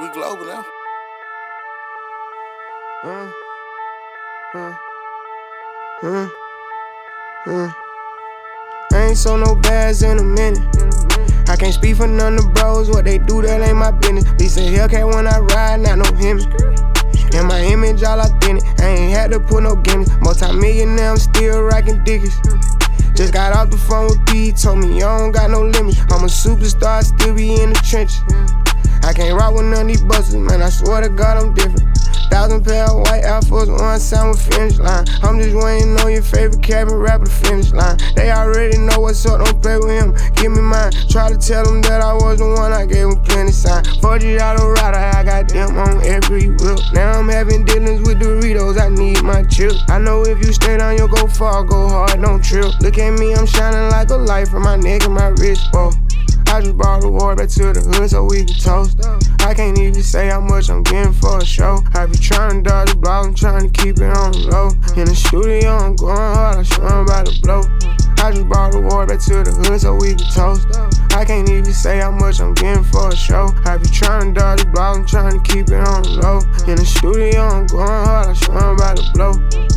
We global now. Huh? Huh? Huh? uh. I ain't sold no bags in a minute. I can't speak for none of the bros. What they do, that ain't my business. Lisa Hellcat when I ride, not no him. And my image all authentic. I ain't had to put no gimmicks. Multi-millionaire, I'm still rocking dickies. Just got off the phone with B, told me you don't got no limits. I'm a superstar, still be in the trenches. I can't rock with none of these buses, man. I swear to God, I'm different. Thousand pair of white Air Force One sound with finish line. I'm just waiting on your favorite cabin rapper to finish line. They already know what's up, don't play with him. Give me mine. Try to tell them that I was the one, I gave them plenty sign. Forty dollar rider, I got them on every whip. Now I'm having dealings with Doritos, I need my chip. I know if you stay down, you'll go far, go hard, don't trip. Look at me, I'm shining like a light from my neck and my wrist. Whoa. I just brought the war back to the hood so we can toast. I can't even say how much I'm getting for a show. I be trying to dodge the block, I'm trying to keep it on low. In the studio, I'm going hard, I swear I'm about to blow. I just brought the war back to the hood so we can toast. I can't even say how much I'm getting for a show. I be trying to dodge the block, I'm trying to keep it on low. In the studio, I'm going hard, I swear I'm about to blow.